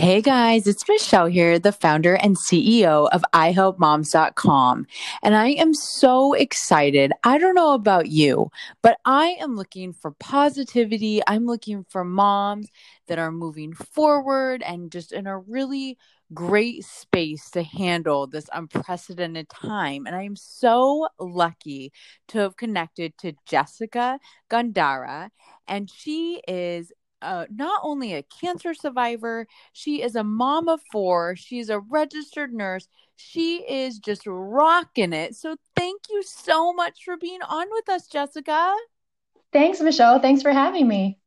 Hey guys, it's Michelle here, the founder and CEO of ihelpmoms.com. And I am so excited. I don't know about you, but I am looking for positivity. I'm looking for moms that are moving forward and just in a really great space to handle this unprecedented time. And I am so lucky to have connected to Jessica Gandara. And she is uh, not only a cancer survivor, she is a mom of four. She's a registered nurse. She is just rocking it. So, thank you so much for being on with us, Jessica. Thanks, Michelle. Thanks for having me.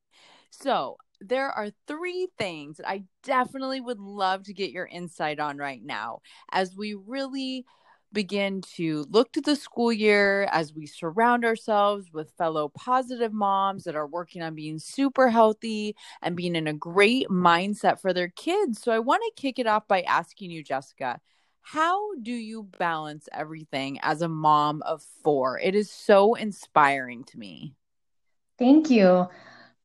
So, there are three things that I definitely would love to get your insight on right now as we really begin to look to the school year as we surround ourselves with fellow positive moms that are working on being super healthy and being in a great mindset for their kids. So I want to kick it off by asking you, Jessica, how do you balance everything as a mom of four? It is so inspiring to me. Thank you.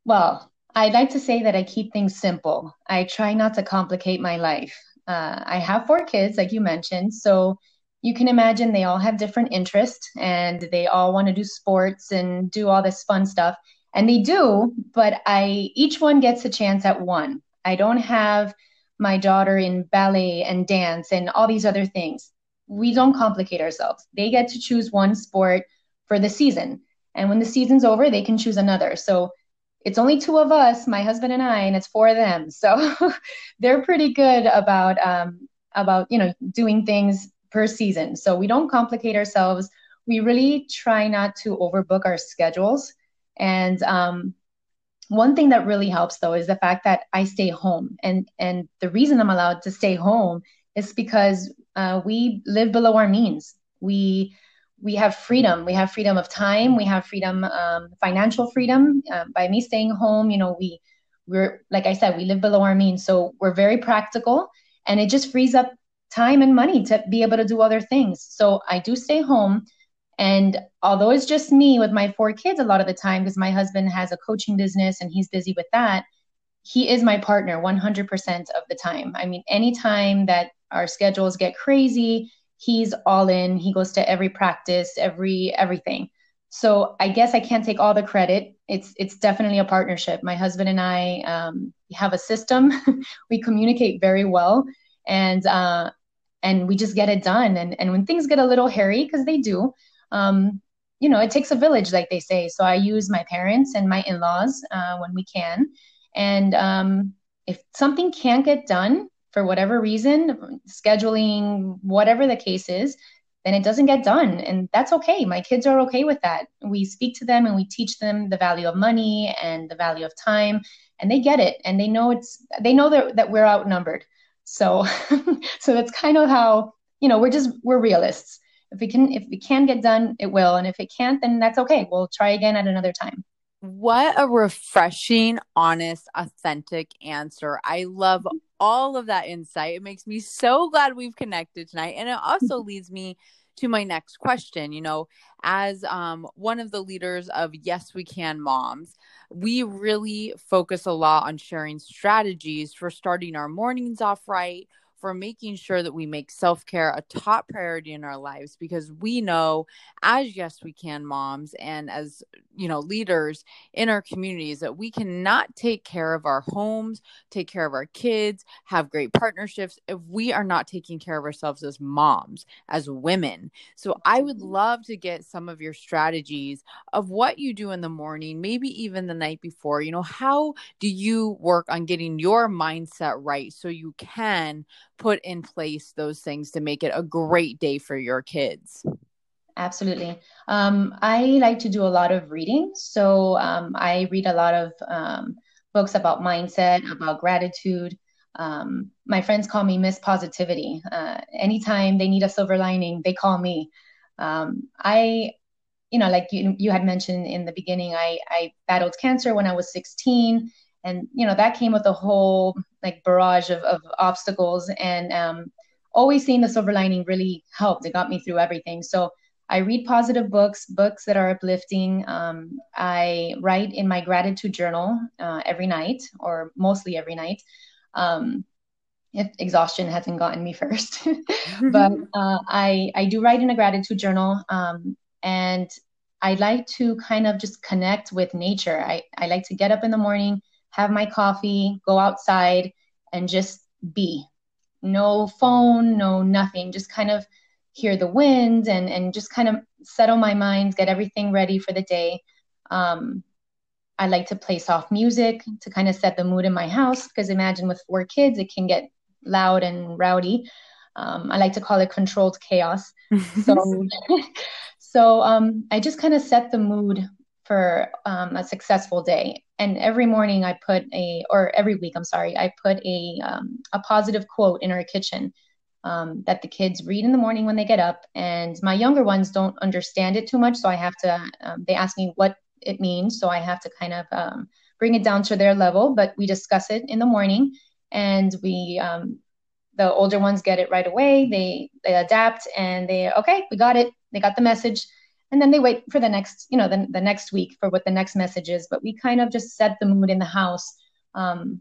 Well, I'd like to say that I keep things simple. I try not to complicate my life. Uh, I have four kids, like you mentioned. So you can imagine they all have different interests and they all want to do sports and do all this fun stuff and they do but i each one gets a chance at one. I don't have my daughter in ballet and dance and all these other things. We don't complicate ourselves. They get to choose one sport for the season and when the season's over they can choose another. So it's only two of us my husband and i and it's four of them. So they're pretty good about um, about you know doing things per season. So we don't complicate ourselves. We really try not to overbook our schedules. And um, one thing that really helps though is the fact that I stay home. And and the reason I'm allowed to stay home is because uh, we live below our means. We we have freedom. We have freedom of time. We have freedom, um, financial freedom. Uh, by me staying home, you know, we we're like I said, we live below our means, so we're very practical, and it just frees up time and money to be able to do other things. So I do stay home. And although it's just me with my four kids a lot of the time, because my husband has a coaching business and he's busy with that, he is my partner 100% of the time. I mean, anytime that our schedules get crazy, he's all in. He goes to every practice, every everything. So I guess I can't take all the credit. It's it's definitely a partnership. My husband and I um, have a system. we communicate very well, and uh, and we just get it done. And and when things get a little hairy, because they do, um, you know, it takes a village, like they say. So I use my parents and my in-laws uh, when we can. And um, if something can't get done for whatever reason, scheduling, whatever the case is, then it doesn't get done. And that's okay. My kids are okay with that. We speak to them and we teach them the value of money and the value of time, and they get it. And they know it's they know that, that we're outnumbered. So, so that's kind of how you know we're just we're realists. If we can if we can get done, it will, and if it can't, then that's okay. We'll try again at another time. What a refreshing, honest, authentic answer. I love all of that insight. It makes me so glad we've connected tonight. And it also leads me to my next question. You know, as um, one of the leaders of Yes We Can Moms, we really focus a lot on sharing strategies for starting our mornings off right for making sure that we make self care a top priority in our lives because we know, as yes, we can moms and as you know, leaders in our communities, that we cannot take care of our homes, take care of our kids, have great partnerships if we are not taking care of ourselves as moms, as women. So I would mm-hmm. love to get some of your strategies of what you do in the morning, maybe even the night before. You know, how do you work on getting your mindset right so you can put in place those things to make it a great day for your kids? Absolutely. Um, I like to do a lot of reading. So um, I read a lot of um, books about mindset, about gratitude. Um, my friends call me Miss Positivity. Uh, anytime they need a silver lining, they call me. Um, I, you know, like you, you had mentioned in the beginning, I, I battled cancer when I was 16 and you know that came with a whole like barrage of, of obstacles. And um, always seeing the silver lining really helped. It got me through everything. So i read positive books books that are uplifting. Um, i write in my gratitude journal uh, every night or mostly every night. Um, if exhaustion hasn't gotten me first. but uh, I I do write in a gratitude journal, um, and I like to kind of just connect with nature. I I like to get up in the morning, have my coffee, go outside, and just be. No phone, no nothing. Just kind of hear the wind and and just kind of settle my mind, get everything ready for the day. Um, I like to play soft music to kind of set the mood in my house because imagine with four kids, it can get loud and rowdy. Um, I like to call it controlled chaos. so, so um, I just kind of set the mood for um, a successful day. And every morning I put a, or every week, I'm sorry, I put a um, a positive quote in our kitchen um, that the kids read in the morning when they get up. And my younger ones don't understand it too much, so I have to. Um, they ask me what it means, so I have to kind of um, bring it down to their level. But we discuss it in the morning, and we um, the older ones get it right away. They they adapt, and they okay, we got it. They got the message. And then they wait for the next, you know, the, the next week for what the next message is. But we kind of just set the mood in the house um,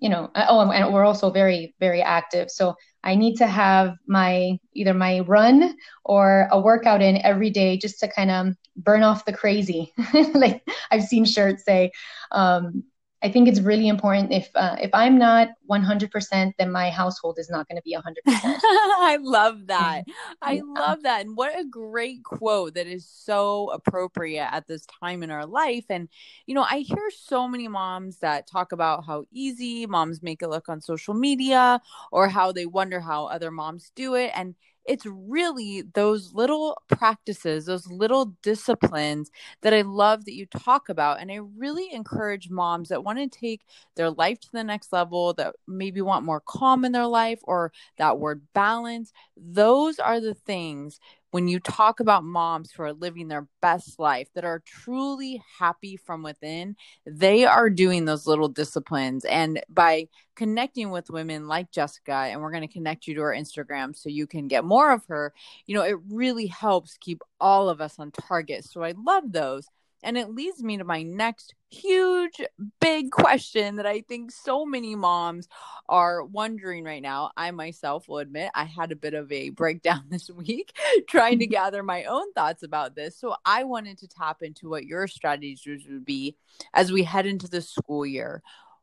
you know uh, oh and we're also very very active so i need to have my either my run or a workout in every day just to kind of burn off the crazy like i've seen shirts say um, I think it's really important if uh, if I'm not 100%, then my household is not going to be 100%. I love that. I yeah. love that. And what a great quote that is so appropriate at this time in our life. And you know, I hear so many moms that talk about how easy moms make it look on social media or how they wonder how other moms do it and it's really those little practices, those little disciplines that I love that you talk about. And I really encourage moms that want to take their life to the next level, that maybe want more calm in their life or that word balance. Those are the things when you talk about moms who are living their best life, that are truly happy from within, they are doing those little disciplines. And by connecting with women like Jessica, and we're going to connect you to her Instagram so you can get more of her, you know, it really helps keep all of us on target. So I love those. And it leads me to my next huge, big question that I think so many moms are wondering right now. I myself will admit I had a bit of a breakdown this week trying to mm-hmm. gather my own thoughts about this. So I wanted to tap into what your strategies would be as we head into the school year.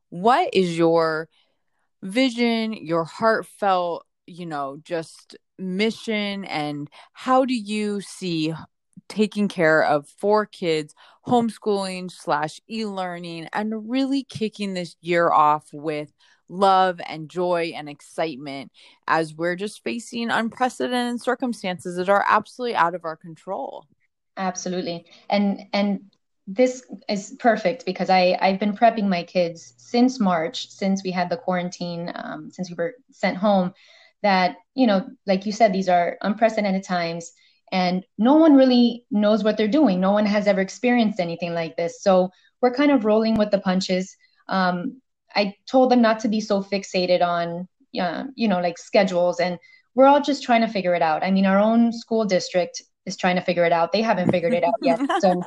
What is your vision, your heartfelt, you know, just mission, and how do you see taking care of four kids, homeschooling slash e learning, and really kicking this year off with love and joy and excitement as we're just facing unprecedented circumstances that are absolutely out of our control. Absolutely. And, and, this is perfect because I, I've been prepping my kids since March, since we had the quarantine, um, since we were sent home, that, you know, like you said, these are unprecedented times and no one really knows what they're doing. No one has ever experienced anything like this. So we're kind of rolling with the punches. Um, I told them not to be so fixated on, uh, you know, like schedules, and we're all just trying to figure it out. I mean, our own school district is trying to figure it out. They haven't figured it out yet. So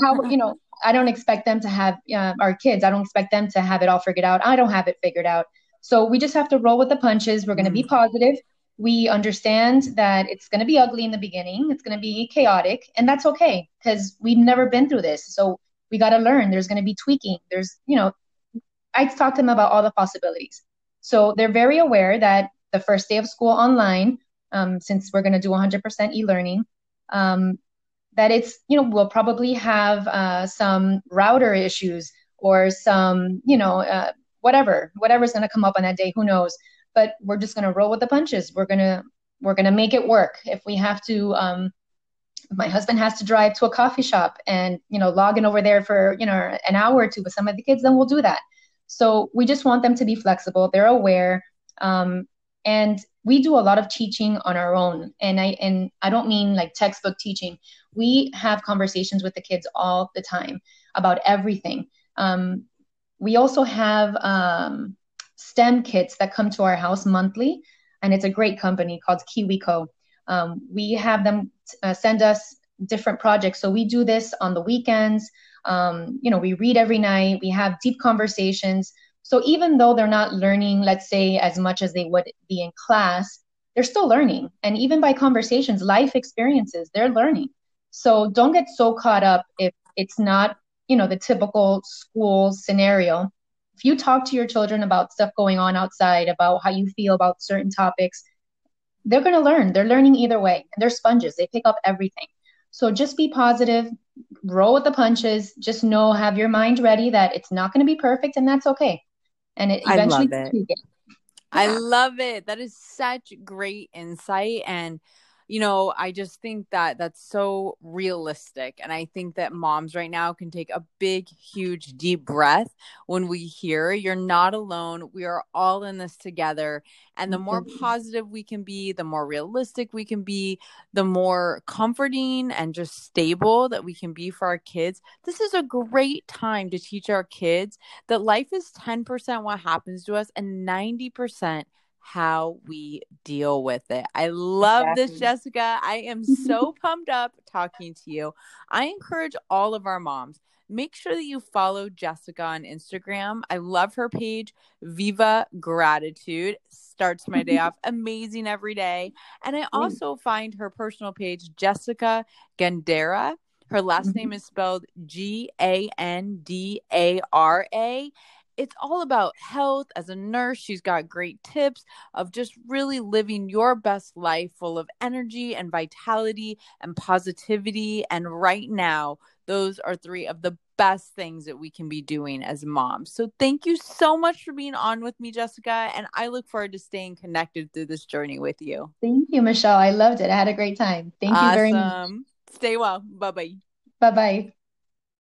how, you know, I don't expect them to have uh, our kids. I don't expect them to have it all figured out. I don't have it figured out. So we just have to roll with the punches. We're going to be mm. positive we understand that it's going to be ugly in the beginning it's going to be chaotic and that's okay because we've never been through this so we got to learn. There's going to be tweaking. There's you know i talked to them about all the possibilities. So they're very aware that the first day of school online um, since we're going to do 100% e-learning um, that it's you know we'll probably have uh, some router issues or some you know uh, whatever whatever's going to come up on that day who knows but we're just going to roll with the punches. We're going to we're going to make it work. If we have to um, my husband has to drive to a coffee shop and you know log in over there for you know an hour or two with some of the kids then we'll do that. So we just want them to be flexible. They're aware um, and we do a lot of teaching on our own. And i and i don't mean like textbook teaching. We have conversations with the kids all the time about everything. Um, we also have um, STEM kits that come to our house monthly, and it's a great company called KiwiCo. Um, we have them uh, send us different projects. So we do this on the weekends. Um, you know, we read every night. We have deep conversations. So even though they're not learning, let's say, as much as they would be in class, they're still learning. And even by conversations, life experiences, they're learning. So don't get so caught up if it's not, you know, the typical school scenario. If you talk to your children about stuff going on outside, about how you feel about certain topics, they're going to learn. They're learning either way. They're sponges. They pick up everything. So just be positive, roll with the punches. Just know, have your mind ready that it's not going to be perfect, and that's okay. And it eventually. I love it. I love it. That is such great insight and you know, I just think that that's so realistic. And I think that moms right now can take a big, huge, deep breath when we hear you're not alone. We are all in this together. And the more mm-hmm. positive we can be, the more realistic we can be, the more comforting and just stable that we can be for our kids. This is a great time to teach our kids that life is 10% what happens to us and 90% how we deal with it. I love exactly. this, Jessica. I am so pumped up talking to you. I encourage all of our moms. Make sure that you follow Jessica on Instagram. I love her page, Viva Gratitude. Starts my day off amazing every day. And I also find her personal page, Jessica Gandara. Her last mm-hmm. name is spelled G A N D A R A it's all about health as a nurse. She's got great tips of just really living your best life full of energy and vitality and positivity. And right now, those are three of the best things that we can be doing as moms. So thank you so much for being on with me, Jessica. And I look forward to staying connected through this journey with you. Thank you, Michelle. I loved it. I had a great time. Thank awesome. you very much. Stay well. Bye bye. Bye bye.